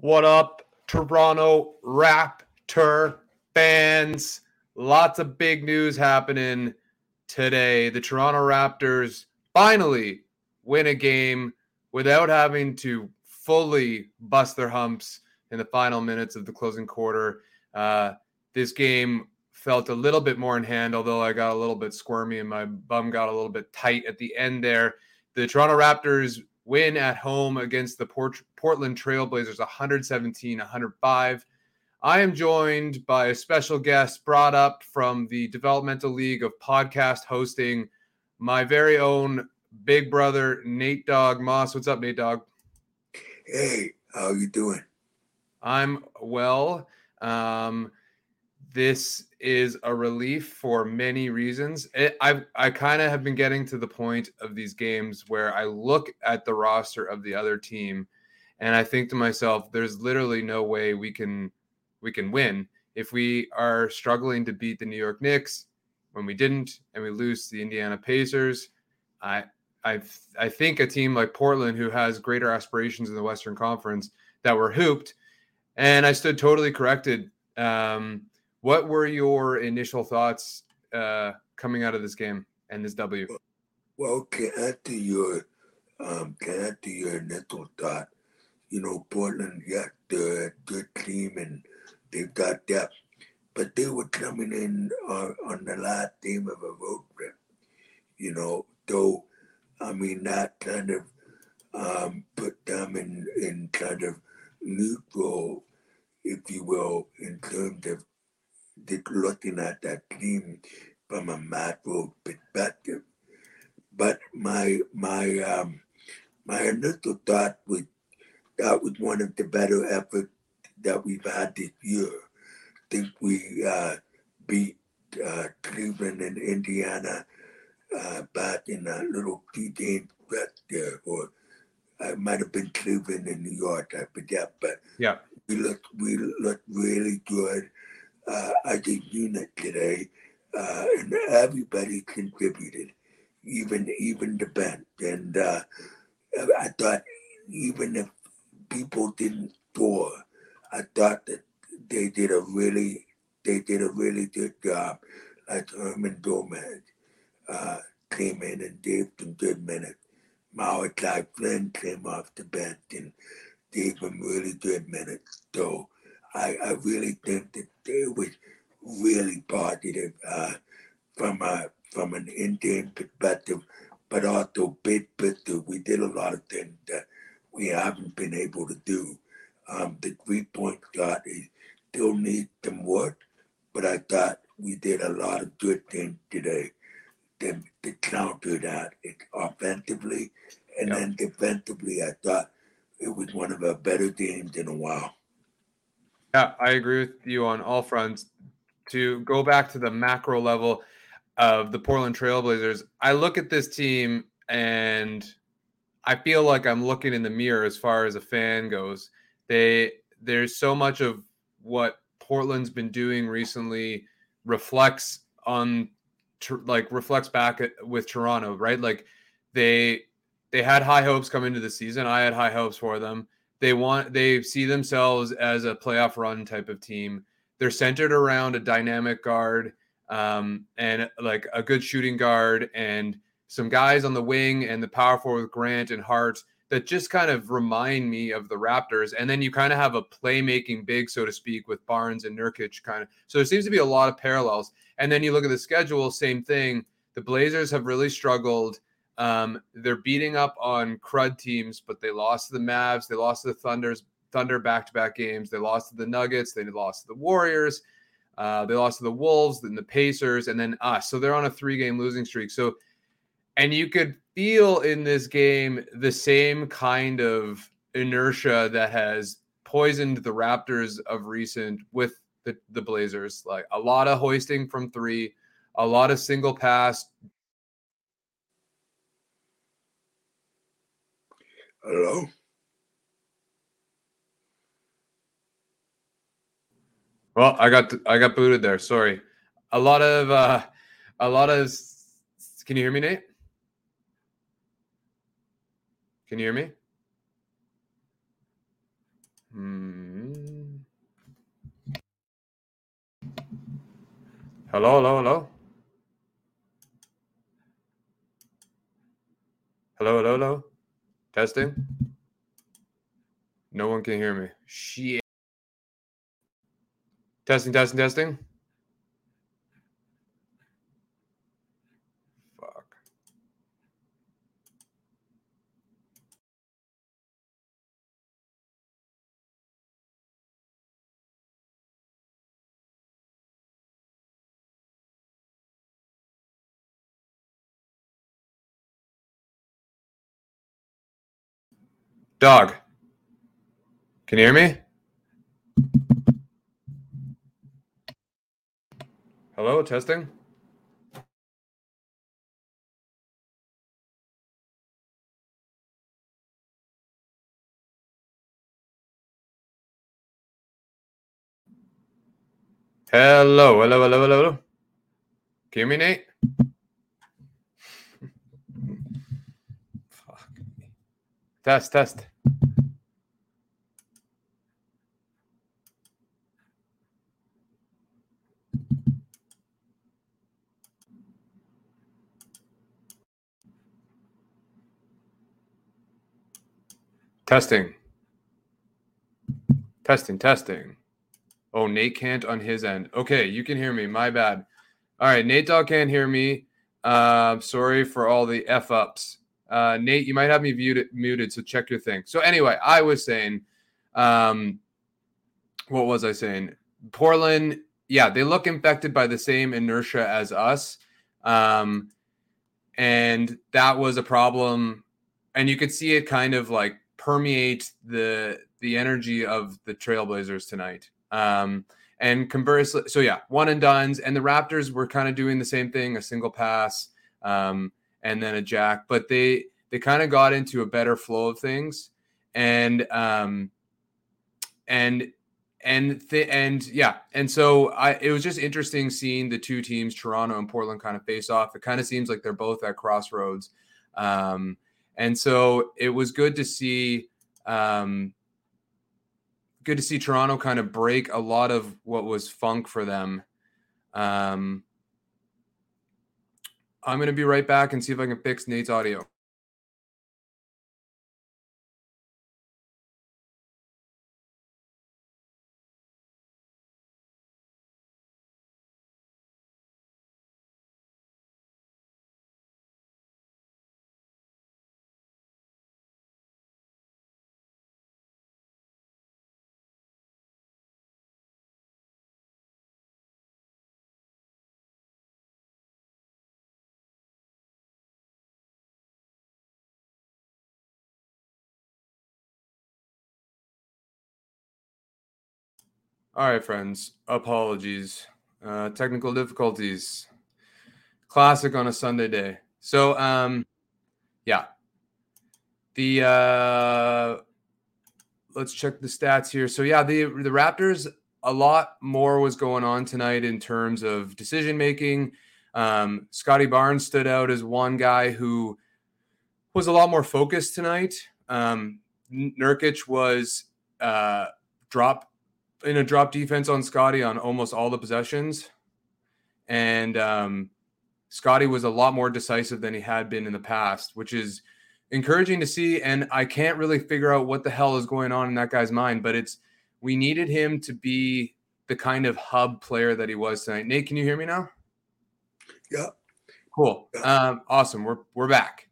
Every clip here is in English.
What up, Toronto Raptor fans? Lots of big news happening today. The Toronto Raptors finally win a game without having to fully bust their humps in the final minutes of the closing quarter. Uh, this game felt a little bit more in hand, although I got a little bit squirmy and my bum got a little bit tight at the end there. The Toronto Raptors win at home against the Port- Portland Trailblazers 117 105. I am joined by a special guest brought up from the Developmental League of Podcast Hosting, my very own big brother, Nate Dog Moss. What's up, Nate Dog? Hey, how you doing? I'm well. Um, this is a relief for many reasons. It, I I kind of have been getting to the point of these games where I look at the roster of the other team, and I think to myself, "There's literally no way we can we can win if we are struggling to beat the New York Knicks when we didn't, and we lose the Indiana Pacers." I I I think a team like Portland, who has greater aspirations in the Western Conference, that were hooped, and I stood totally corrected. Um, what were your initial thoughts uh, coming out of this game and this W? Well, can I to your um, can I to your initial thought? You know, Portland got the good team and they've got depth, but they were coming in on, on the last team of a road trip. You know, though I mean that kind of um, put them in in kind of neutral, if you will, in terms of looking at that team from a macro perspective. But my my um, my initial thought was that was one of the better efforts that we've had this year. I think we uh, beat uh, Cleveland and Indiana uh, back in a little two game stretch there, or it might have been Cleveland and New York, I forget. But yeah, we looked we looked really good uh, as a unit today, uh, and everybody contributed, even even the bench. And uh, I thought even if people didn't score, I thought that they did a really they did a really good job. Like Hernangómez uh, came in and gave some good minutes. Malachi Flynn came off the bench and gave him really good minutes. So I, I really think that it was really positive uh, from a from an Indian perspective, but also big picture. We did a lot of things that we haven't been able to do. Um, the three point shot is, still needs some work, but I thought we did a lot of good things today to, to counter that it, offensively. And yep. then defensively, I thought it was one of our better games in a while. Yeah, I agree with you on all fronts. To go back to the macro level of the Portland Trailblazers, I look at this team and I feel like I'm looking in the mirror as far as a fan goes. They there's so much of what Portland's been doing recently reflects on like reflects back with Toronto, right? Like they they had high hopes coming into the season. I had high hopes for them. They want they see themselves as a playoff run type of team. They're centered around a dynamic guard um, and like a good shooting guard and some guys on the wing and the power forward with Grant and Hart that just kind of remind me of the Raptors. And then you kind of have a playmaking big, so to speak, with Barnes and Nurkic kind of. So there seems to be a lot of parallels. And then you look at the schedule, same thing. The Blazers have really struggled um, they're beating up on crud teams, but they lost to the Mavs, they lost to the Thunders, Thunder back-to-back games, they lost to the Nuggets, they lost to the Warriors. Uh, they lost to the Wolves, then the Pacers, and then us. So they're on a three game losing streak. So, and you could feel in this game the same kind of inertia that has poisoned the Raptors of recent with the, the Blazers. Like a lot of hoisting from three, a lot of single pass. Hello? Well, I got I got booted there. Sorry. A lot of uh a lot of Can you hear me, Nate? Can you hear me? Hmm. Hello, hello, hello. Hello, hello, hello. Testing. No one can hear me. Shit. Testing, testing, testing. Dog. Can you hear me? Hello, testing. Hello, hello, hello, hello, hello. Can you hear me, Nate? Test, test. Testing. Testing, testing. Oh, Nate can't on his end. Okay, you can hear me. My bad. All right, Nate Dog can't hear me. Uh, sorry for all the F ups. Uh, Nate, you might have me muted, muted, so check your thing. So, anyway, I was saying, um, what was I saying? Portland, yeah, they look infected by the same inertia as us. Um, and that was a problem. And you could see it kind of like permeate the the energy of the Trailblazers tonight. Um, and conversely, so yeah, one and duns, and the Raptors were kind of doing the same thing, a single pass, um, and then a jack, but they they kind of got into a better flow of things, and um, and and th- and yeah, and so I it was just interesting seeing the two teams, Toronto and Portland, kind of face off. It kind of seems like they're both at crossroads. Um, and so it was good to see um, good to see Toronto kind of break a lot of what was funk for them. Um, I'm going to be right back and see if I can fix Nate's audio. All right, friends. Apologies. Uh, technical difficulties. Classic on a Sunday day. So, um, yeah. The uh, let's check the stats here. So, yeah, the the Raptors. A lot more was going on tonight in terms of decision making. Um, Scottie Barnes stood out as one guy who was a lot more focused tonight. Um, Nurkic was uh, drop in a drop defense on Scotty on almost all the possessions. And um, Scottie was a lot more decisive than he had been in the past, which is encouraging to see. And I can't really figure out what the hell is going on in that guy's mind, but it's we needed him to be the kind of hub player that he was tonight. Nate, can you hear me now? Yeah. Cool. Um, awesome. We're we're back.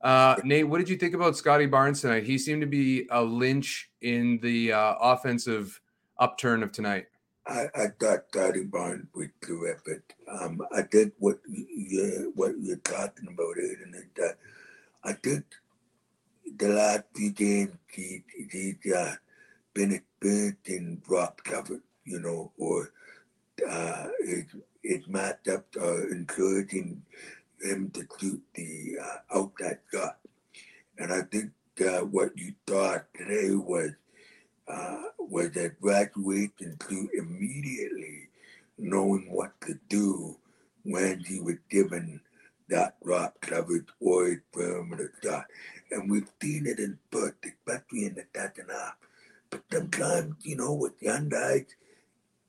Uh, Nate, what did you think about Scotty Barnes tonight? He seemed to be a lynch in the uh, offensive upturn of tonight? I, I thought Scottie Barnes was terrific. Um, I think what you what you're talking about, Aiden, is that I think the last few games he, he's uh, been experiencing drop cover, you know, or uh, his, his matchups are encouraging him to shoot the uh, outside shot. And I think uh, what you thought today was uh, was a graduation to immediately knowing what to do when he was given that rock covered or his perimeter shot. And we've seen it in spurts, especially in the second half. But sometimes, you know, with young guys,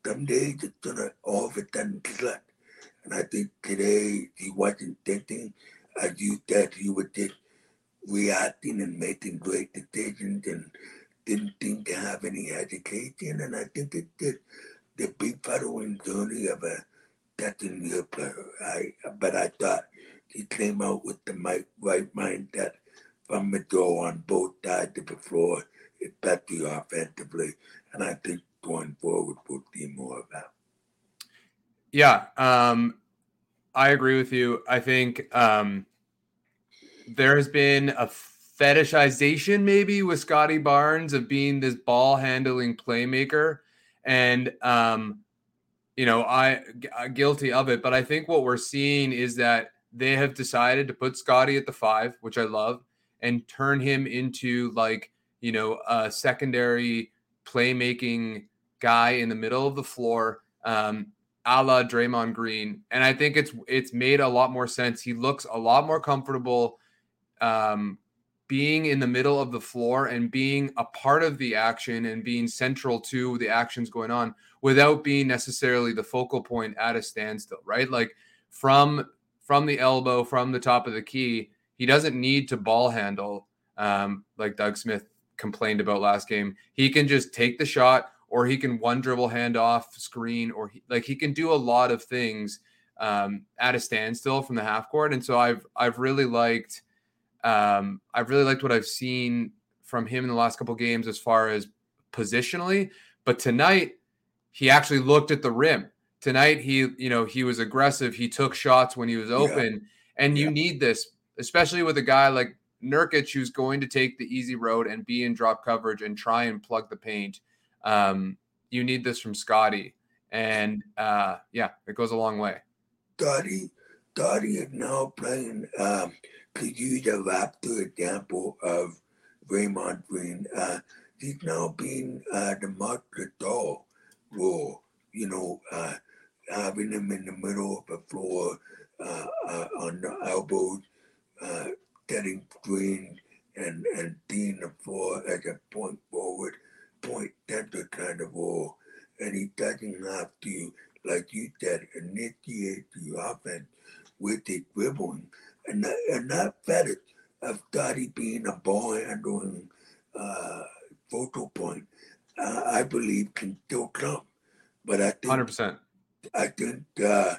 some days it's gonna all of a sudden slip. And I think today he wasn't thinking, as you said, he was just reacting and making great decisions and didn't seem to have any education. And I think it's the, the big following journey of a second year player. I, but I thought he came out with the right mindset from the door on both sides of the floor, especially offensively. And I think going forward, we'll see more of that. Yeah, um, I agree with you. I think um, there has been a fetishization, maybe, with Scotty Barnes of being this ball handling playmaker, and um, you know, I guilty of it. But I think what we're seeing is that they have decided to put Scotty at the five, which I love, and turn him into like you know a secondary playmaking guy in the middle of the floor. Um, a la Draymond Green, and I think it's it's made a lot more sense. He looks a lot more comfortable um, being in the middle of the floor and being a part of the action and being central to the actions going on without being necessarily the focal point at a standstill. Right, like from from the elbow, from the top of the key, he doesn't need to ball handle um, like Doug Smith complained about last game. He can just take the shot or he can one dribble hand off screen, or he, like he can do a lot of things um, at a standstill from the half court. And so I've I've really liked um, I've really liked what I've seen from him in the last couple games as far as positionally. But tonight he actually looked at the rim. Tonight he you know he was aggressive. He took shots when he was open, yeah. and you yeah. need this, especially with a guy like Nurkic who's going to take the easy road and be in drop coverage and try and plug the paint. Um, you need this from Scotty, And uh, yeah, it goes a long way. Scottie, Scottie is now playing, um, to use a Raptor example of Draymond Green, uh, he's now being uh, the Marc Gasol role, you know, uh, having him in the middle of the floor uh, uh, on the elbows, uh, getting screens and, and being the floor as a point forward point center kind of role, and he doesn't have to, like you said, initiate the offense with the dribbling, and that, and that fetish of Scottie being a ball handling uh, focal point, uh, I believe can still come. But I think 100%. I think uh,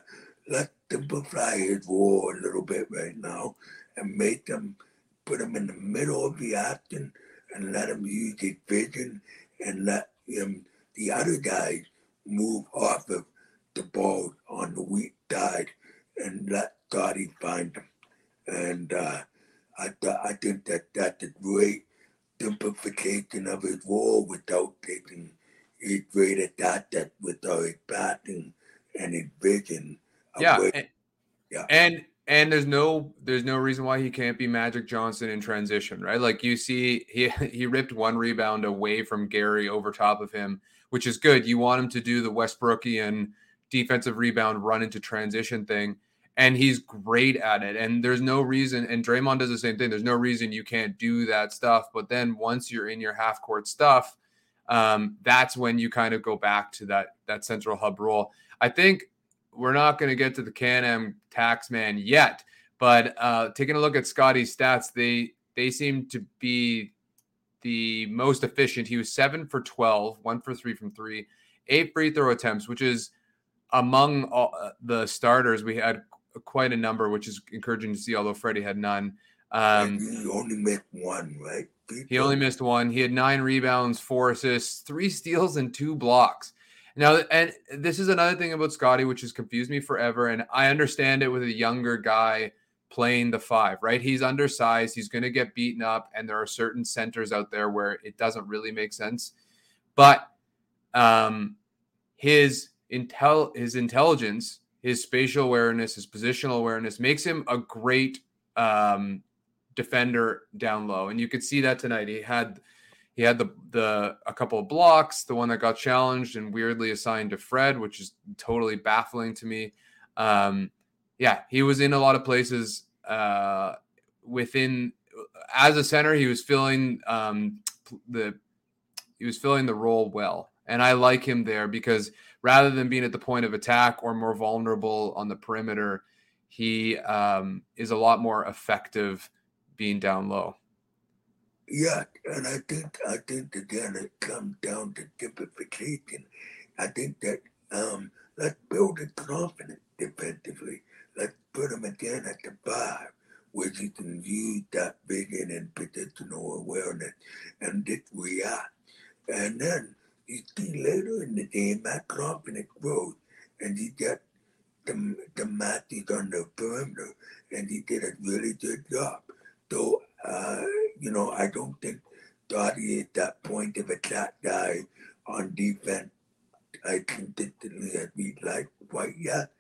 let's simplify his war a little bit right now and make him put him in the middle of the action and let him use his vision and let him, the other guys move off of the ball on the weak side and let Scottie find them. And uh, I, th- I think that that's a great simplification of his role without taking his great asset without his passing and his vision. Yeah. And, yeah. And and there's no there's no reason why he can't be Magic Johnson in transition, right? Like you see, he he ripped one rebound away from Gary over top of him, which is good. You want him to do the Westbrookian defensive rebound run into transition thing, and he's great at it. And there's no reason, and Draymond does the same thing. There's no reason you can't do that stuff. But then once you're in your half court stuff, um, that's when you kind of go back to that that central hub role. I think we're not going to get to the Can-Am tax man yet, but uh, taking a look at Scotty's stats, they they seem to be the most efficient. He was seven for 12, one for three from three, eight free throw attempts, which is among all, uh, the starters. We had quite a number, which is encouraging to see, although Freddie had none. Um, he only missed one, right? People. He only missed one. He had nine rebounds, four assists, three steals, and two blocks. Now, and this is another thing about Scotty, which has confused me forever. And I understand it with a younger guy playing the five, right? He's undersized. He's going to get beaten up. And there are certain centers out there where it doesn't really make sense. But um, his intel, his intelligence, his spatial awareness, his positional awareness makes him a great um, defender down low. And you could see that tonight. He had he had the the a couple of blocks, the one that got challenged and weirdly assigned to Fred, which is totally baffling to me. Um, yeah, he was in a lot of places uh, within as a center. He was filling um, the he was filling the role well, and I like him there because rather than being at the point of attack or more vulnerable on the perimeter, he um, is a lot more effective being down low. Yeah, and I think I think again it comes down to typification. I think that um, let's build a confidence defensively. Let's put him again at the five, where he can use that vision and positional awareness and just react. And then you see later in the game that confidence grows, and he got the the matches on the perimeter, and he did a really good job. So uh, you know, I don't think Dottie at that point of attack guy on defense. I consistently as we like quite yet,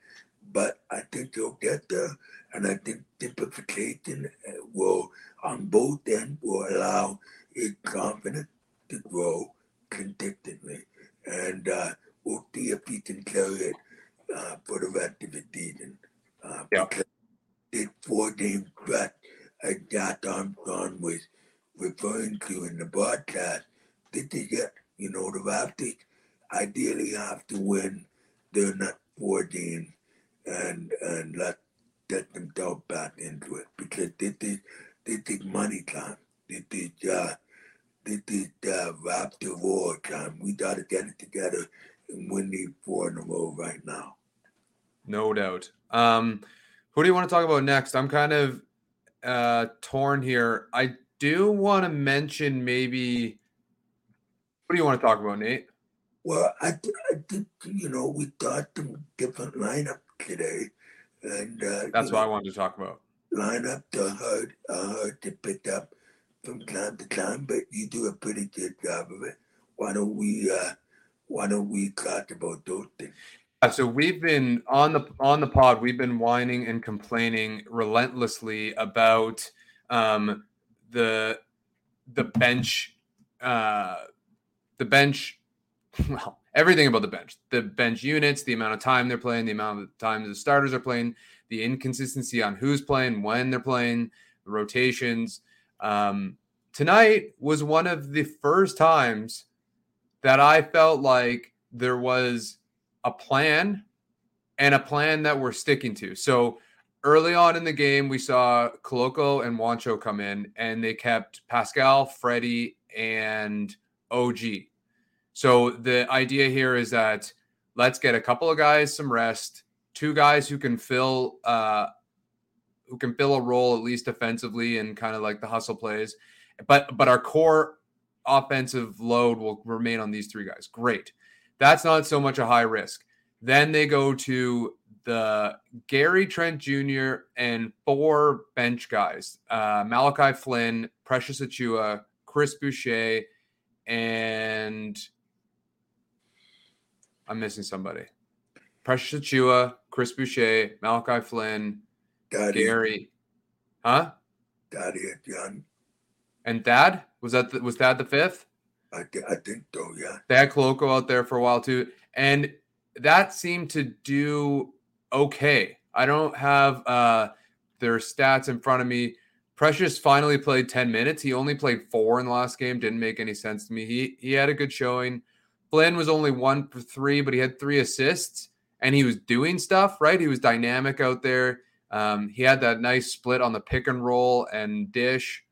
but I think he'll get there, and I think typification uh, will, on both ends, will allow his confidence to grow consistently, and uh, we'll see if he can carry it uh, for the rest of the season. Uh, yeah. Because this four-game stretch as Jack Armstrong was referring to in the broadcast, that they get, you know, the Raptors ideally have to win their next four games and and let get themselves back into it because this is this is money time. This is uh this is uh, Raptor war time. We gotta get it together and win these four in a row right now. No doubt. Um, who do you want to talk about next? I'm kind of uh, torn here. I do want to mention maybe. What do you want to talk about, Nate? Well, I, I did, you know, we thought some different lineup today, and uh, that's what know, I wanted to talk about. Lineup the hard, uh, hard to pick up from time to time, but you do a pretty good job of it. Why don't we? Uh, why don't we talk about those things? so we've been on the on the pod. We've been whining and complaining relentlessly about um, the the bench, uh, the bench. Well, everything about the bench, the bench units, the amount of time they're playing, the amount of time the starters are playing, the inconsistency on who's playing, when they're playing, the rotations. Um, tonight was one of the first times that I felt like there was a plan and a plan that we're sticking to. So early on in the game, we saw Koloko and Juancho come in and they kept Pascal, Freddie, and OG. So the idea here is that let's get a couple of guys some rest, two guys who can fill uh who can fill a role at least defensively and kind of like the hustle plays. But but our core offensive load will remain on these three guys. Great. That's not so much a high risk. Then they go to the Gary Trent Jr. and four bench guys uh, Malachi Flynn, Precious Achiuwa, Chris Boucher, and I'm missing somebody. Precious Achiuwa, Chris Boucher, Malachi Flynn, Daddy. Gary. Huh? Daddy Young. And Dad? Was that the, was Dad the fifth? I, I think so, yeah. They had Koloko out there for a while too. And that seemed to do okay. I don't have uh, their stats in front of me. Precious finally played 10 minutes. He only played four in the last game. Didn't make any sense to me. He he had a good showing. Flynn was only one for three, but he had three assists and he was doing stuff, right? He was dynamic out there. Um, he had that nice split on the pick and roll and dish.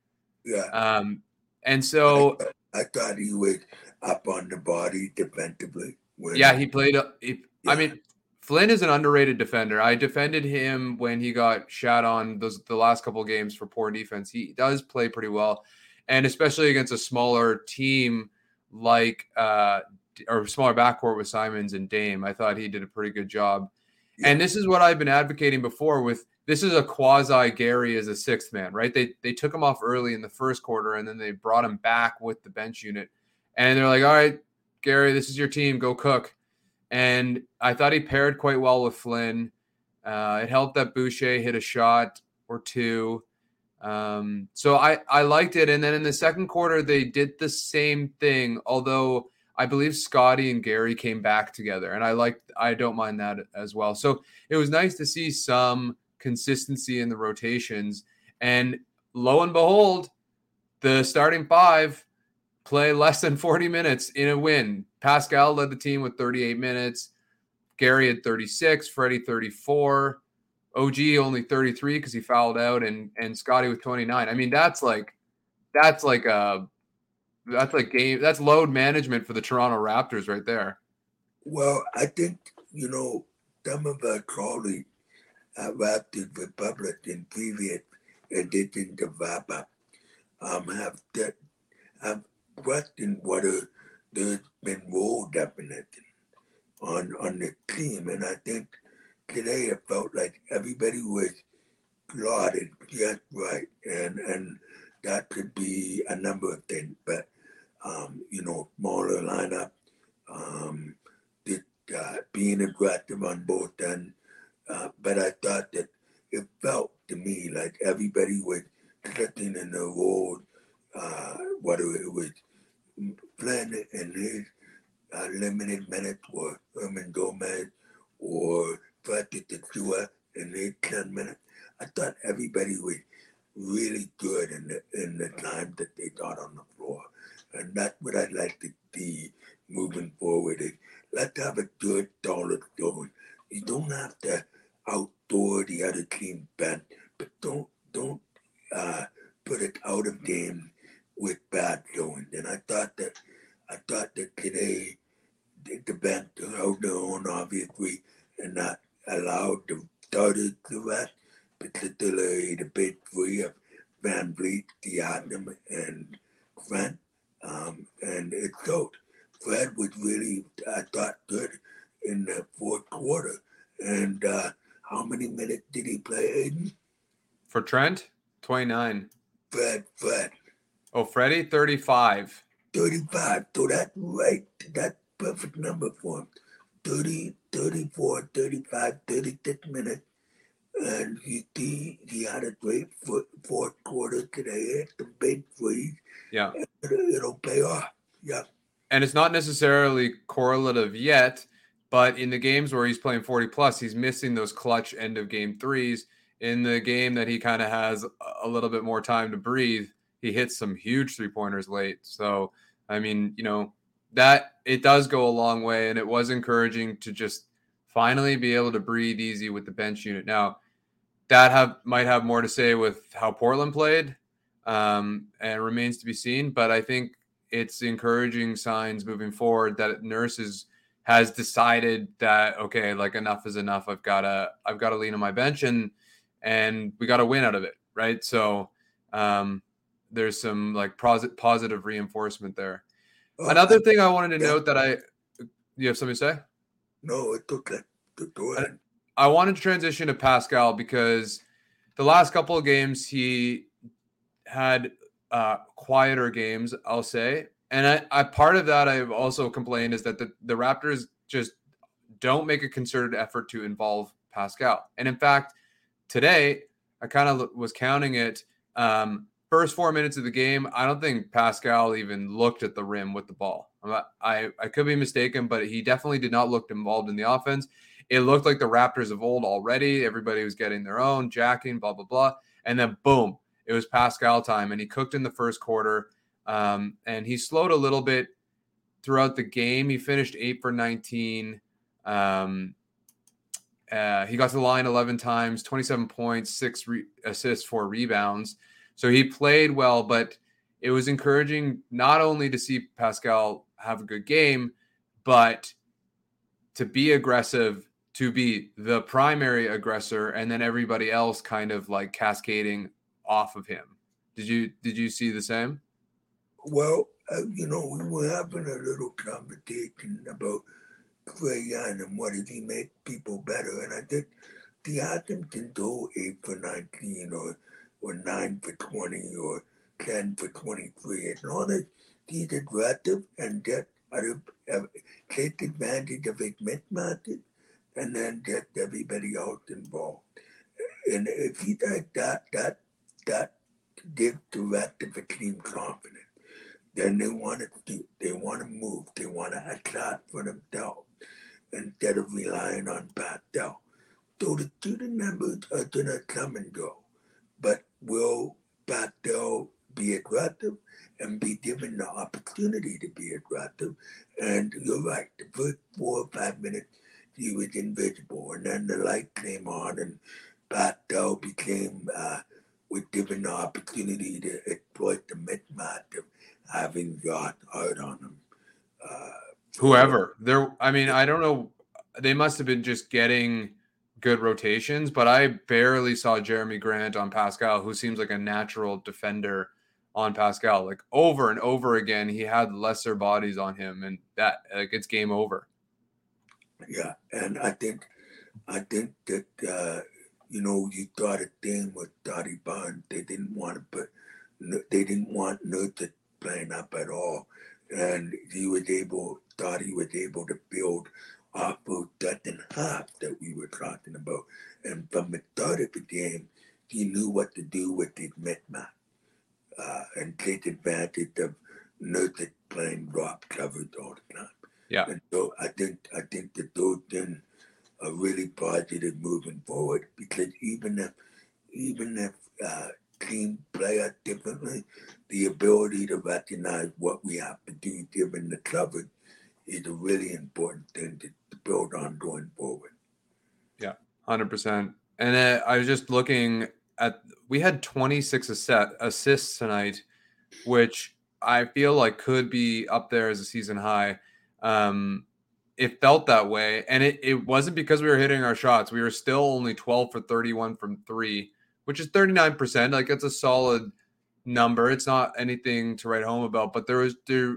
Yeah. Um, and so I thought he was up on the body defensively. Yeah, he played. He, yeah. I mean, Flynn is an underrated defender. I defended him when he got shot on those the last couple games for poor defense. He does play pretty well, and especially against a smaller team like uh, or smaller backcourt with Simons and Dame. I thought he did a pretty good job. And this is what I've been advocating before with this is a quasi Gary as a sixth man, right? They they took him off early in the first quarter and then they brought him back with the bench unit. And they're like, "All right, Gary, this is your team. Go cook." And I thought he paired quite well with Flynn. Uh, it helped that Boucher hit a shot or two. Um, so I, I liked it. And then in the second quarter, they did the same thing, although I believe Scotty and Gary came back together. And I like I don't mind that as well. So it was nice to see some consistency in the rotations. And lo and behold, the starting five play less than 40 minutes in a win. Pascal led the team with 38 minutes. Gary had 36, Freddie 34. OG only 33 because he fouled out, and and Scottie with 29. I mean, that's like that's like a that's like game that's load management for the Toronto Raptors right there. Well, I think you know some of our colleagues uh, Raptors Republic in previous editions of VAPA um, have that have questioned whether there's been role definition on on the team, and I think today it felt like everybody was plotted just right, and and that could be a number of things, but um, you know, smaller lineup, um, the, uh, being aggressive on both ends. Uh, but I thought that it felt to me like everybody was sitting in the role, uh, whether it was Flynn and his uh, limited minutes, or Hernangómez, or Patrick Achiuwa in the 10 minutes. I thought everybody was really good in the in the time that they got on the floor. And that's what I'd like to see moving forward. Is let's have a good solid going. You don't have to outdoor the other team bench, but don't don't uh, put it out of game with bad zone. And I thought that I thought that today the, the bench held their own obviously and not allowed the starters to rest, particularly the big three of VanVleet, Siakam, and Grant. Um, and it showed. Fred was really, I thought, good in the fourth quarter. And uh, how many minutes did he play, Aiden? For Trent, 29. Fred, Fred. Oh, Freddie, 35. 35. So that's right. That's perfect number for him. 30, 34, 35, 36 minutes. And he, he, he had a great fourth quarter today. Some big threes. Yeah. It'll, it'll pay off. Yeah. And it's not necessarily correlative yet, but in the games where he's playing 40 plus, he's missing those clutch end of game threes. In the game that he kind of has a little bit more time to breathe, he hits some huge three pointers late. So, I mean, you know, that it does go a long way and it was encouraging to just finally be able to breathe easy with the bench unit now that have might have more to say with how portland played um, and remains to be seen but i think it's encouraging signs moving forward that nurses has decided that okay like enough is enough i've got to i've got to lean on my bench and and we got to win out of it right so um there's some like positive positive reinforcement there Another thing I wanted to yeah. note that I, you have something to say? No, it's okay. Go ahead. I wanted to transition to Pascal because the last couple of games he had uh, quieter games, I'll say. And I, I part of that I've also complained is that the, the Raptors just don't make a concerted effort to involve Pascal. And in fact, today I kind of was counting it. Um, first four minutes of the game, I don't think Pascal even looked at the rim with the ball. I, I could be mistaken, but he definitely did not look involved in the offense. It looked like the Raptors of old already. Everybody was getting their own, jacking, blah, blah, blah. And then boom, it was Pascal time. And he cooked in the first quarter. Um, and he slowed a little bit throughout the game. He finished eight for 19. Um, uh, he got to the line 11 times, 27 points, six re- assists, four rebounds. So he played well, but it was encouraging not only to see Pascal have a good game, but to be aggressive, to be the primary aggressor, and then everybody else kind of like cascading off of him. Did you did you see the same? Well, uh, you know, we were having a little conversation about Trae Young and what does he make people better. And I think Siakam can go 8 for 19 or, or 9 for 20 or 10 for 23. As long as he's aggressive and get take advantage of his mismatches and then get everybody else involved. And if he does that, that, that gives the rest of the team confidence. Then they want to do, they want to move, they want to attack for themselves instead of relying on Pascal. So the student members are going to come and go, but will Pascal be aggressive and be given the opportunity to be aggressive? And you're right, the first four or five minutes, he was invisible, and then the light came on, and Pascal became uh, was given the opportunity to exploit the mismatch of having got hard on them. Uh, Whoever there, I mean, I don't know. They must have been just getting good rotations, but I barely saw Jerami Grant on Pascal, who seems like a natural defender on Pascal. Like over and over again, he had lesser bodies on him, and that like it's game over. Yeah, and I think, I think that uh, you know you thought a thing with Scottie Bond. They didn't want to put, they didn't want Nurkic playing up at all, and he was able, thought he was able to build off of that and half that we were talking about, and from the start of the game, he knew what to do with his mismatch uh, and take advantage of Nurkic playing drop coverage all the time. Yeah. And so I think I think that those things are really positive moving forward because even if even if uh, teams play us differently, the ability to recognize what we have to do given the coverage is a really important thing to, to build on going forward. Yeah, hundred percent. And uh, I was just looking at we had 26 asset, assists tonight, which I feel like could be up there as a season high. Um, it felt that way. And it, it wasn't because we were hitting our shots. We were still only 12 for 31 from three, which is 39%. Like it's a solid number. It's not anything to write home about, but there was there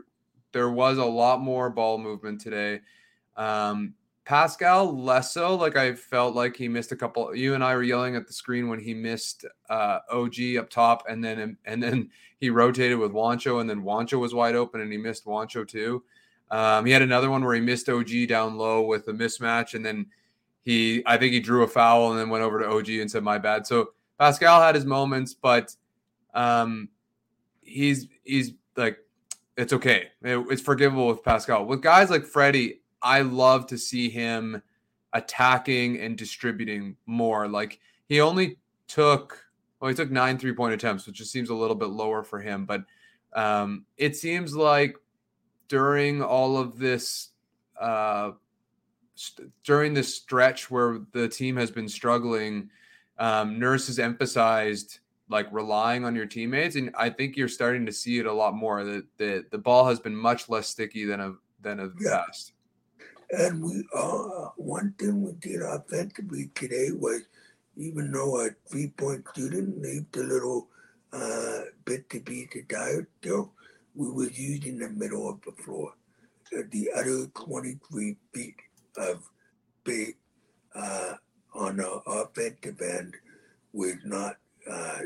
there was a lot more ball movement today. Um, Pascal less so. Like I felt like he missed a couple. You and I were yelling at the screen when he missed uh, OG up top, and then and then he rotated with Juancho, and then Juancho was wide open, and he missed Juancho too. Um, he had another one where he missed OG down low with a mismatch, and then he, I think he drew a foul and then went over to OG and said, "My bad." So Pascal had his moments, but um, he's he's like, it's okay. It, it's forgivable with Pascal. With guys like Freddie, I love to see him attacking and distributing more. Like he only took, well, he took nine three point attempts, which just seems a little bit lower for him, but um, it seems like during all of this uh, during this stretch where the team has been struggling um, nurse has emphasized like relying on your teammates and i think you're starting to see it a lot more that the, the ball has been much less sticky than a than a yeah. past and we uh one thing we did offensively today was even though our three point shooting leave a little uh bit to be desired still we were using the middle of the floor. The other 23 feet of bait uh, on the offensive end was not uh,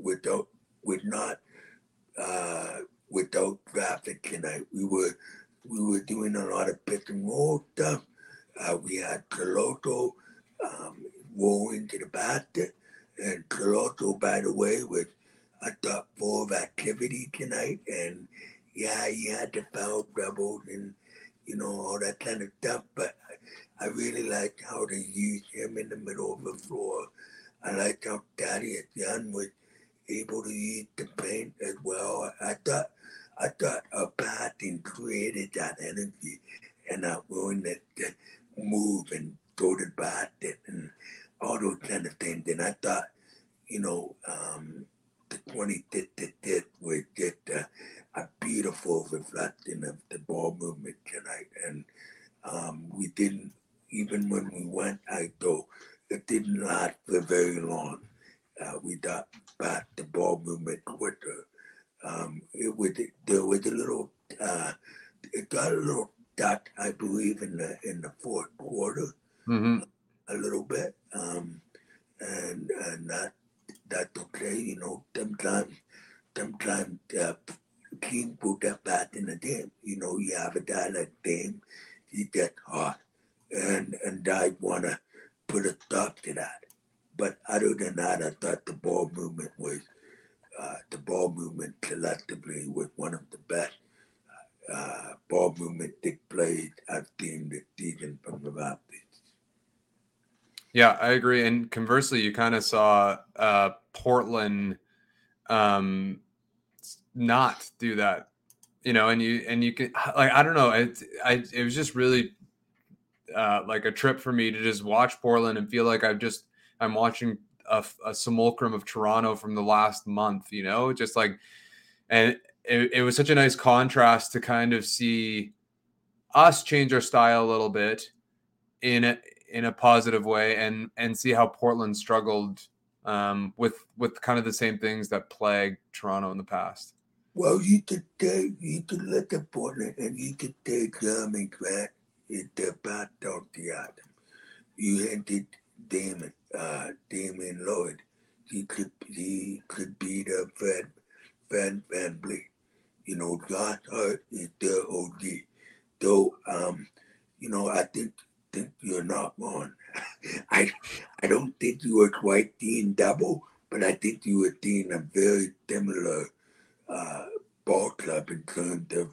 without with not uh, without traffic tonight. We were we were doing a lot of pick and roll stuff. Uh, we had Koloko um, rolling to the basket, and Koloko, by the way, was a top full of activity tonight, and yeah, he had the foul trouble and you know all that kind of stuff. But I, really liked how they used him in the middle of the floor. I liked how Thaddeus Young was able to use the paint as well. I thought I thought a passing created that energy and that willingness to move and go to basket and all those kind of things. And I thought, you know, um, the 20 did, did, did was just uh, a beautiful reflection of the ball movement tonight. And um, we didn't, even when we went I though, it didn't last for very long. Uh, we got back the ball movement quicker. Um, it was there was a little uh, it got a little dot, I believe, in the in the fourth quarter, Mm-hmm. a little bit, um, and and that that's okay. You know, sometimes sometimes uh, team put that back in the game. You know, you have a guy like Dame, he get hot, and and I wanna put a stop to that. But other than that, I thought the ball movement was uh, the ball movement collectively was one of the best uh, ball movement displayed I've seen this season from the Raptors. Yeah, I agree. And conversely, you kind of saw uh, Portland um, not do that, you know. And you and you can like I don't know. It I it was just really uh, like a trip for me to just watch Portland and feel like I've just I'm watching a, a simulacrum of Toronto from the last month, you know, just like and it, it was such a nice contrast to kind of see us change our style a little bit in a, in a positive way and and see how Portland struggled um, with with kind of the same things that plagued Toronto in the past. Well, you could take you could look at Portland and you could take Jerami Grant into back out the. You hinted Damon uh Damian Lillard. He could he could be the Fred Fred Van You know, Josh Hart is the OG. Though um, you know, I think think you're not wrong. I I don't think you were quite Dean double, but I think you were Dean a very similar uh, ball club in terms of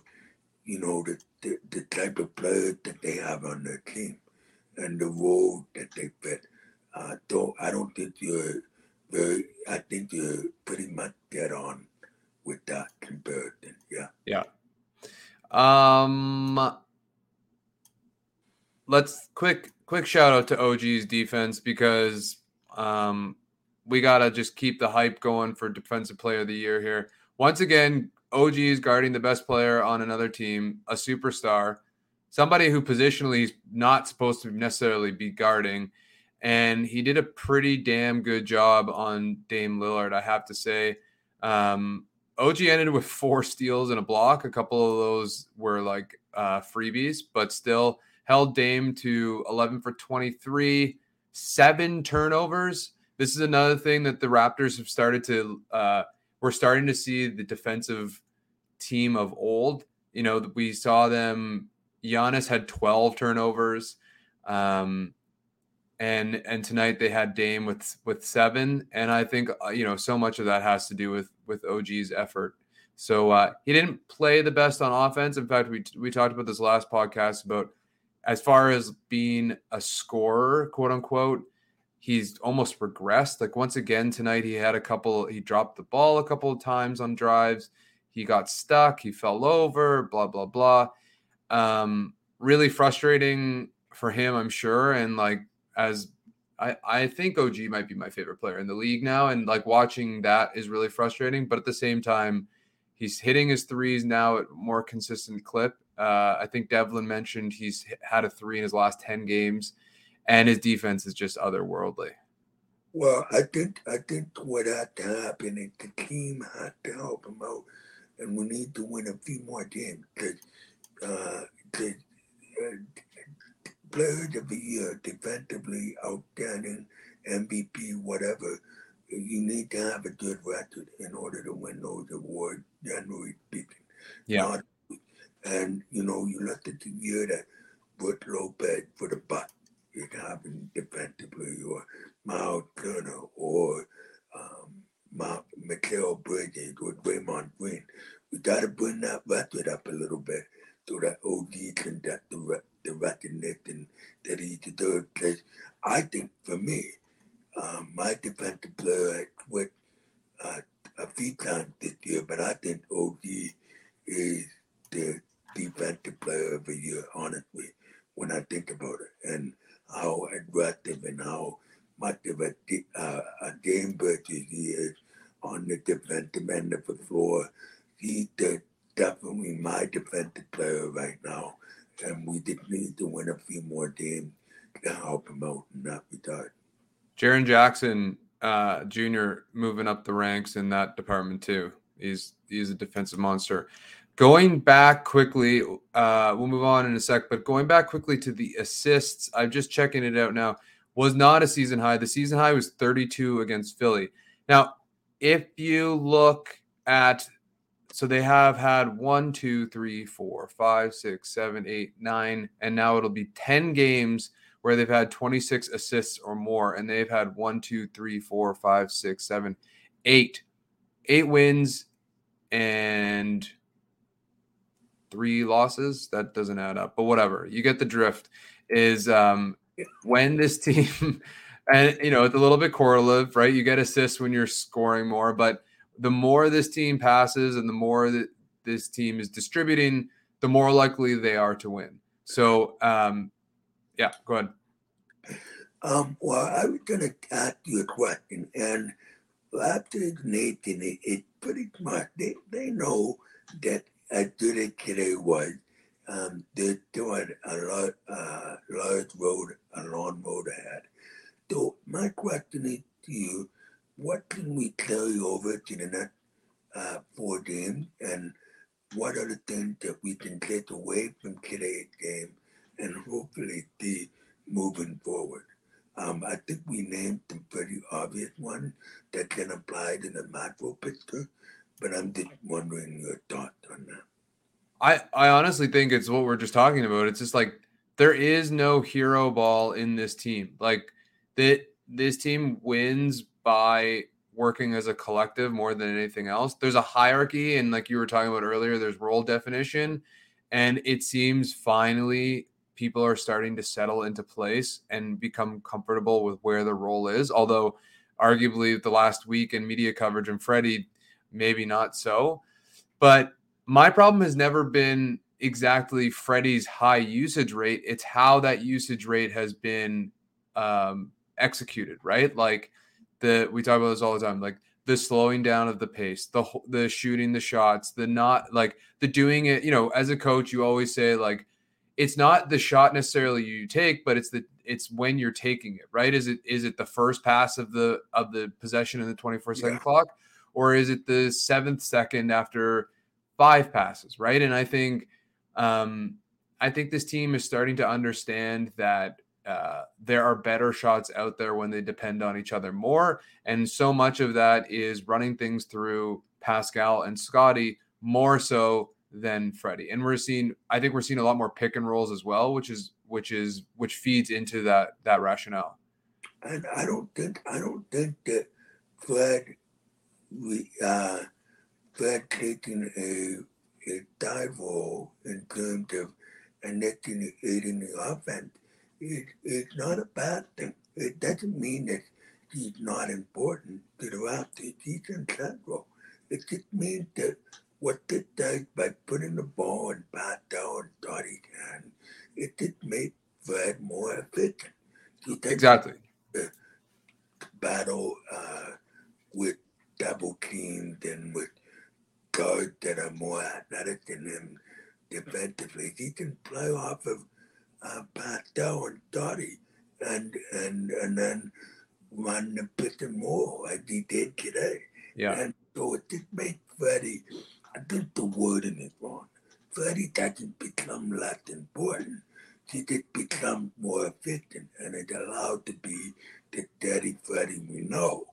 you know the, the, the type of players that they have on their team and the role that they fit. Uh, so I don't think you're very. I think you're pretty much dead on with that comparison. Yeah. Yeah. Um let's quick quick shout out to OG's defense because um we gotta just keep the hype going for defensive player of the year here. Once again, OG is guarding the best player on another team, a superstar, somebody who positionally is not supposed to necessarily be guarding. And he did a pretty damn good job on Dame Lillard, I have to say. Um, OG ended with four steals and a block. A couple of those were like uh, freebies, but still held Dame to 11 for 23, seven turnovers. This is another thing that the Raptors have started to. Uh, we're starting to see the defensive team of old. You know, we saw them. Giannis had 12 turnovers. Um, and and tonight they had Dame with with seven, and I think uh, you know so much of that has to do with with OG's effort. So uh, he didn't play the best on offense. In fact, we we talked about this last podcast about as far as being a scorer, quote unquote. He's almost regressed. Like once again tonight, he had a couple. He dropped the ball a couple of times on drives. He got stuck. He fell over. Blah blah blah. Um, really frustrating for him, I'm sure. And like as I, I think OG might be my favorite player in the league now. And like watching that is really frustrating. But at the same time, he's hitting his threes now at more consistent clip. Uh, I think Devlin mentioned he's had a three in his last 10 games, and his defense is just otherworldly. Well, I think I think what had to happen is the team had to help him out, and we need to win a few more games because uh, the, uh, players of the year, defensively outstanding, MVP, whatever. You need to have a good record in order to win those awards, generally speaking. Yeah. Not, and, you know, you look at the year that Brook Lopez for the Bucks is having defensively, or Myles Turner, or um, Ma- Mikal Bridges, or Draymond Green. We got to bring that record up a little bit so that OG can get the, re- the recognition that he deserves. Because I think for me, um, my defensive player quit uh, a few times this year, but I think OG is the defensive player of the year, honestly, when I think about it, and how aggressive and how much of a, uh, a game purchase he is on the defensive end of the floor. He's definitely my defensive player right now, and we just need to win a few more games to help him out in that regard. Jaren Jackson uh, Jr. moving up the ranks in that department too. He's he's a defensive monster. Going back quickly, uh, we'll move on in a sec, but going back quickly to the assists, I'm just checking it out now. Was not a season high. The season high was 32 against Philly. Now, if you look at so they have had one, two, three, four, five, six, seven, eight, nine, and now it'll be 10 games where they've had 26 assists or more, and they've had one, two, three, four, five, six, seven, eight, eight wins and three losses. That doesn't add up, but whatever. You get the drift. Is um, when this team, and you know, it's a little bit correlative, right? You get assists when you're scoring more, but the more this team passes and the more that this team is distributing, the more likely they are to win. So, um, yeah, go ahead. Um, well, I was going to ask you a question, and after Nathan, it, it pretty much they, they know that as good as today was, um, they're doing a lot, uh, large road, a long road ahead. So my question is to you: what can we carry over to the next uh, four games, and what are the things that we can take away from today's game, and hopefully see moving forward? Um, I think we named some pretty obvious ones that can apply to the macro picture, but I'm just wondering your thoughts on that. I, I honestly think it's what we're just talking about. It's just like there is no hero ball in this team. Like that this team wins by working as a collective more than anything else. There's a hierarchy, and like you were talking about earlier, there's role definition. And it seems finally people are starting to settle into place and become comfortable with where the role is. Although, arguably, the last week in media coverage and Freddie, maybe not so. But my problem has never been exactly Freddie's high usage rate. It's how that usage rate has been um, executed, right? Like, the we talk about this all the time like the slowing down of the pace the the shooting the shots the not like the doing it you know as a coach you always say like it's not the shot necessarily you take but it's the it's when you're taking it right is it is it the first pass of the of the possession in the 24 second yeah. clock or is it the seventh second after five passes right and i think um i think this team is starting to understand that uh, there are better shots out there when they depend on each other more. And so much of that is running things through Pascal and Scotty more so than Freddie. And we're seeing, I think we're seeing a lot more pick and rolls as well, which is which is which feeds into that that rationale. And I don't think I don't think that Fred we uh Fred taking a a dive role in terms of connecting aiding the offense it, it's not a bad thing. It doesn't mean that he's not important to the. He's central. It just means that what this does by putting the ball in Pat down Dottie's hand, it just makes Fred more efficient. exactly. The battle uh, with double teams and with guards that are more athletic than him defensively. He can play off of uh, Pascal and Dottie and and and then run the piston more as he did today. Yeah. And so it just makes Freddie, I think the wording is wrong. Freddie doesn't become less important. He just becomes more efficient and it allowed to be the steady Freddie we know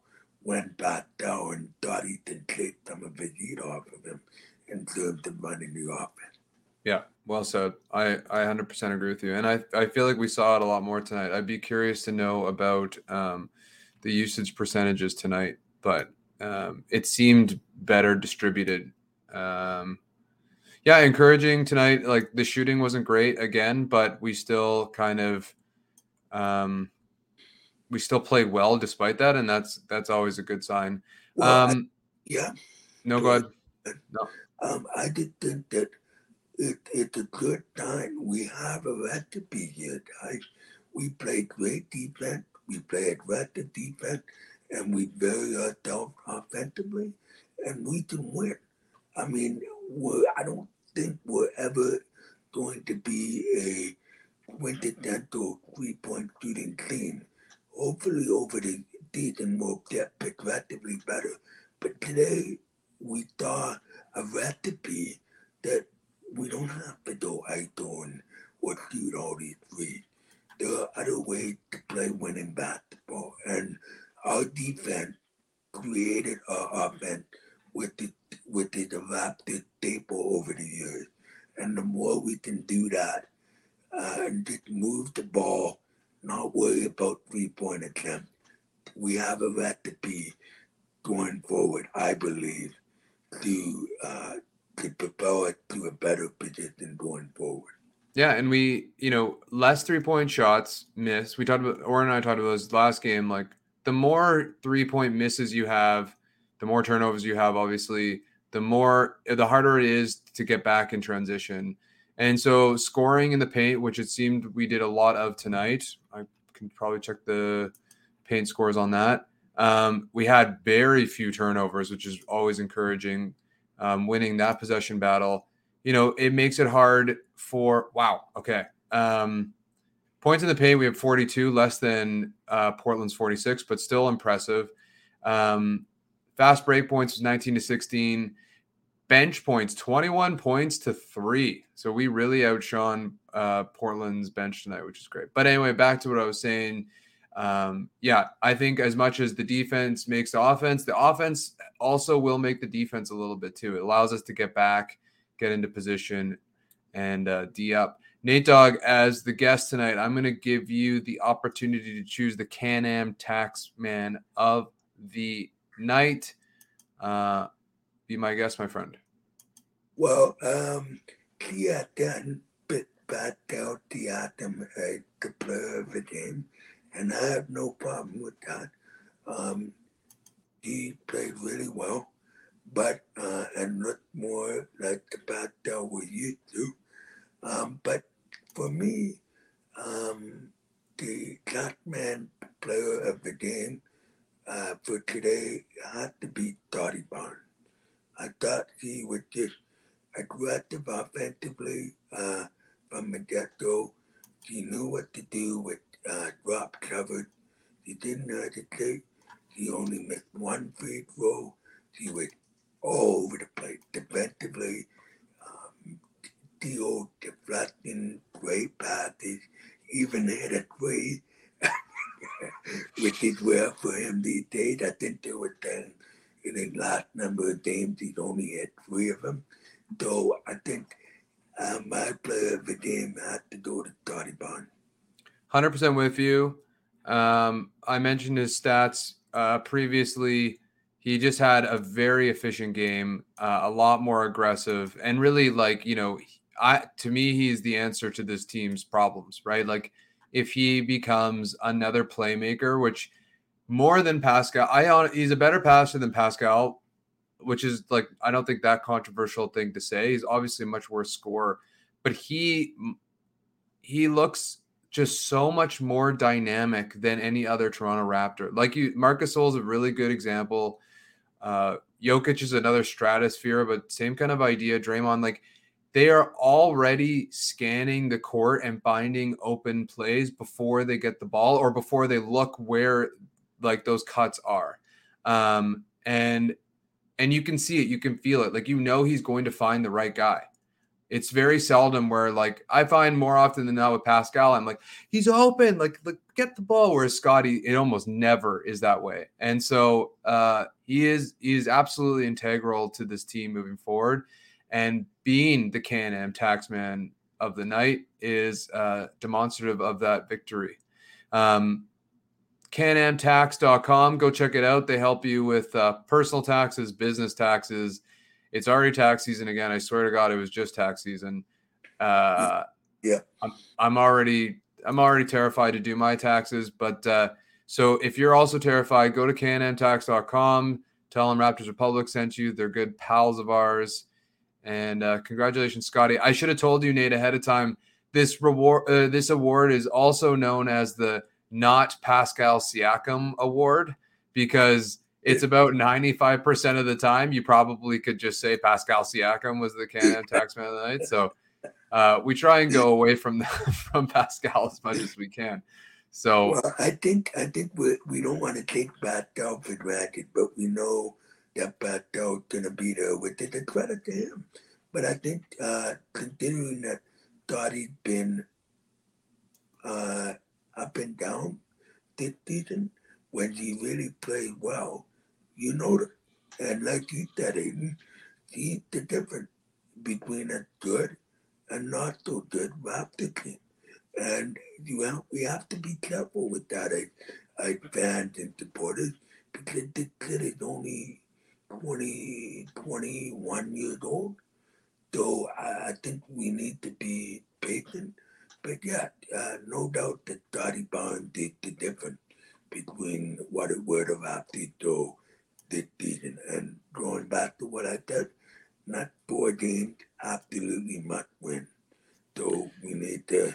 when Pascal and Dottie can take some of his heat off of him in terms of running the offense. Yeah, well said. I I 100% agree with you, and I I feel like we saw it a lot more tonight. I'd be curious to know about um, the usage percentages tonight, but um, it seemed better distributed. Um, yeah, encouraging tonight. Like the shooting wasn't great again, but we still kind of um, we still played well despite that, and that's that's always a good sign. Well, um, I, yeah. No, go ahead. No. Um, I did think that it, it's a good time. We have a right to be here, guys. We play great defense. We play aggressive defense, and we vary ourselves offensively, and we can win. I mean, I don't think we're ever going to be a quintessential three-point shooting team. Hopefully, over the season, we'll get progressively better. But today, we saw a recipe that we don't have to go ISO or shoot all these threes. There are other ways to play winning basketball, and our defense created our offense with the with the adapted staple over the years. And the more we can do that, uh, and just move the ball, not worry about three point attempt, we have a recipe going forward, I believe, to uh, to propel it to a better position going forward. Yeah, and we, you know, less three point shots miss. We talked about Oren and I talked about this last game. Like the more three point misses you have, the more turnovers you have, obviously, the more the harder it is to get back in transition. And so scoring in the paint, which it seemed we did a lot of tonight. I can probably check the paint scores on that. Um, we had very few turnovers, which is always encouraging. Um, winning that possession battle, you know, it makes it hard for wow. Okay, um, points in the paint we have 42, less than uh, Portland's 46, but still impressive. Um, fast break points was 19 to 16. Bench points 21 points to three. So we really outshone uh, Portland's bench tonight, which is great. But anyway, back to what I was saying um, yeah, I think as much as the defense makes the offense, the offense also will make the defense a little bit too. It allows us to get back, get into position, and uh, D up. Nate Dog, as the guest tonight, I'm going to give you the opportunity to choose the Can Am Tax Man of the night. Uh, be my guest, my friend. Well, um, Kia done bit bad out the atom, the player of the game and I have no problem with that. Um, he played really well, but uh, and looked more like the Pascal we used to. Um, but for me, um, the man player of the game uh, for today had to be Scottie Barnes. I thought he was just aggressive offensively uh, from the get-go. He knew what to do with uh, drop covered. He didn't hesitate. He only missed one free throw. He was all over the place defensively. Um, the old deflecting, great passes, even hit a three, which is rare for him these days. I think there were 10 in the last number of games, he's only had three of them. So I think uh, my player of the game had to go to Scottie Barnes. 100% with you. Um, I mentioned his stats uh, previously. He just had a very efficient game, uh, a lot more aggressive, and really like you know, I to me he's the answer to this team's problems, right? Like if he becomes another playmaker, which more than Pascal, I he's a better passer than Pascal, which is like I don't think that controversial thing to say. He's obviously a much worse scorer, but he he looks just so much more dynamic than any other Toronto Raptor. Like you, Marcus Gasol is a really good example. Uh, Jokic is another stratosphere, but same kind of idea. Draymond, like they are already scanning the court and finding open plays before they get the ball or before they look where like those cuts are. Um, and and you can see it, you can feel it. Like you know he's going to find the right guy. It's very seldom where like I find more often than not with Pascal, I'm like, he's open, like, like get the ball. Whereas Scotty, it almost never is that way. And so uh he is he is absolutely integral to this team moving forward. And being the Can Am taxman of the night is uh demonstrative of that victory. Um canamtax.com. Go check it out. They help you with uh, personal taxes, business taxes, it's already tax season again. I swear to God, it was just tax season. Uh, yeah, I'm, I'm already I'm already terrified to do my taxes. But uh, so if you're also terrified, go to canamtax.com. Tell them Raptors Republic sent you. They're good pals of ours. And uh, congratulations, Scotty. I should have told you, Nate, ahead of time. This reward, uh, this award is also known as the Not Pascal Siakam Award because it's about 95% of the time you probably could just say Pascal Siakam was the Can Am taxman of the night. So uh, we try and go away from from Pascal as much as we can. So well, I think I think we we don't want to take Pascal for granted, but we know that battle gonna be there with it. A credit to him. But I think uh, considering that Dottie's been uh, up and down this season, when he really plays well, you know. And like you said, Aiden, see the difference between a good and not so good Raptor team. And you have, we have to be careful with that as, as fans and supporters because this kid is only 20, 21 years old. So I, I think we need to be patient. But yeah, uh, no doubt that Barnes did the difference between what it would have happened to this season. And going back to what I said, not four games, absolutely must win. So we need to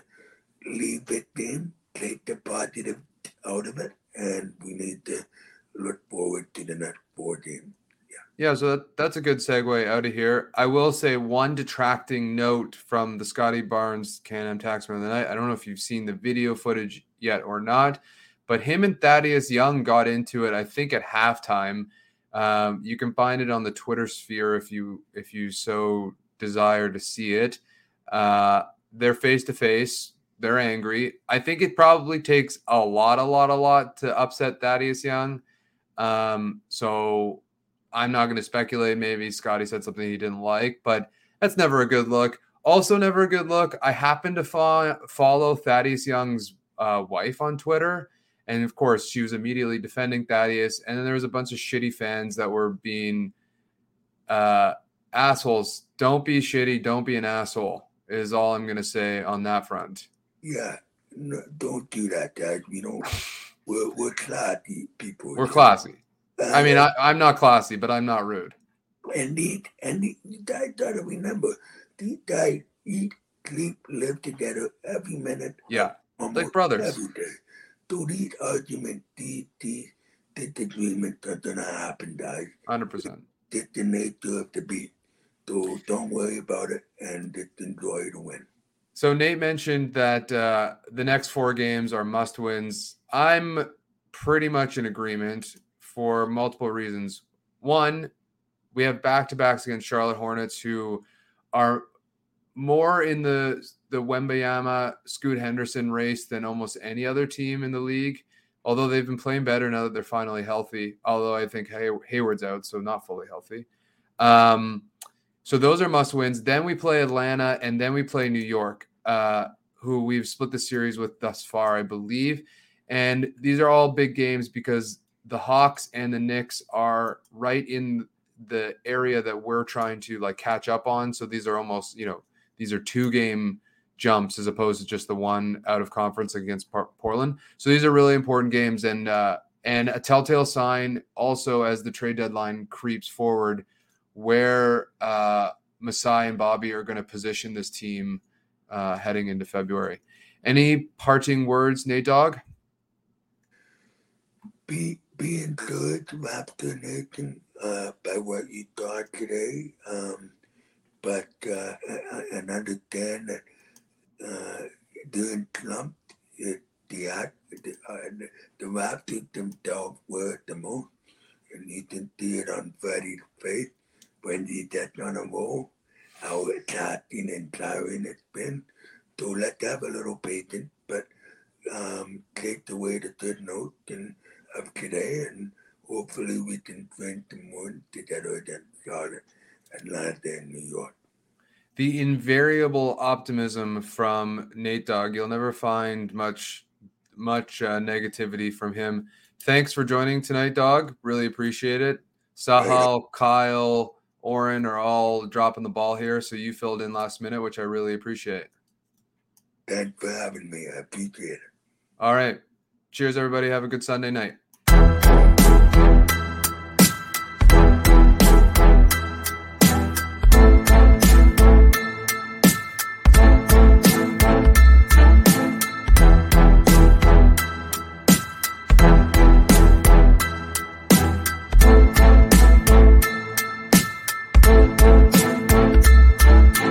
leave it in, take the positive out of it, and we need to look forward to the next four games. Yeah, so that, that's a good segue out of here. I will say one detracting note from the Scotty Barnes Can-Am Taxman of the night. I don't know if you've seen the video footage yet or not, but him and Thaddeus Young got into it. I think at halftime. Um, you can find it on the Twitter sphere if you if you so desire to see it. Uh, they're face to face. They're angry. I think it probably takes a lot, a lot, a lot to upset Thaddeus Young. Um, so I'm not going to speculate. Maybe Scotty said something he didn't like, but that's never a good look. Also, never a good look. I happen to fo- follow Thaddeus Young's uh, wife on Twitter. And of course, she was immediately defending Thaddeus. And then there was a bunch of shitty fans that were being uh, assholes. Don't be shitty. Don't be an asshole, is all I'm going to say on that front. Yeah, no, don't do that, Dad. We don't. We're, we're classy people. We're classy. I mean, I, I'm not classy, but I'm not rude. And eat, and these guys gotta remember, these guys eat, sleep, live together every minute. Yeah, like brothers. Every day. So these arguments, these these disagreements are gonna happen, guys. Hundred percent. It's the nature of the beat. So don't worry about it and just enjoy the win. So Nate mentioned that uh, the next four games are must wins. I'm pretty much in agreement for multiple reasons. One, we have back to backs against Charlotte Hornets who are more in the the Wembanyama Scoot Henderson race than almost any other team in the league. Although they've been playing better now that they're finally healthy. Although I think Hay- Hayward's out, so not fully healthy. Um, so those are must wins. Then we play Atlanta, and then we play New York, uh, who we've split the series with thus far, I believe. And these are all big games because the Hawks and the Knicks are right in the area that we're trying to like catch up on. So these are almost, you know, these are two game jumps as opposed to just the one out of conference against Portland. So these are really important games and uh and a telltale sign also as the trade deadline creeps forward where uh Masai and Bobby are going to position this team uh heading into February. Any parting words, Nate Dog? Be be encouraged, Raptor Nation, uh, by what you thought today. Um, but uh, and understand that uh, during Trump, it, the, the, uh, the Raptors themselves were the most. And you can see it on Freddie's face when he gets on a roll, how exciting and tiring it's been. So let's have a little patience, but um, take away the good notes and of today, and hopefully we can drink some more together against Charlotte, Atlanta, and New York. The invariable optimism from Nate Dog. You'll never find much much uh, negativity from him. Thanks for joining tonight, Dog. Really appreciate it. Sahal, Kyle, Oren are all dropping the ball here, so you filled in last minute, which I really appreciate. Thanks for having me. I appreciate it. All right. Cheers, everybody. Have a good Sunday night.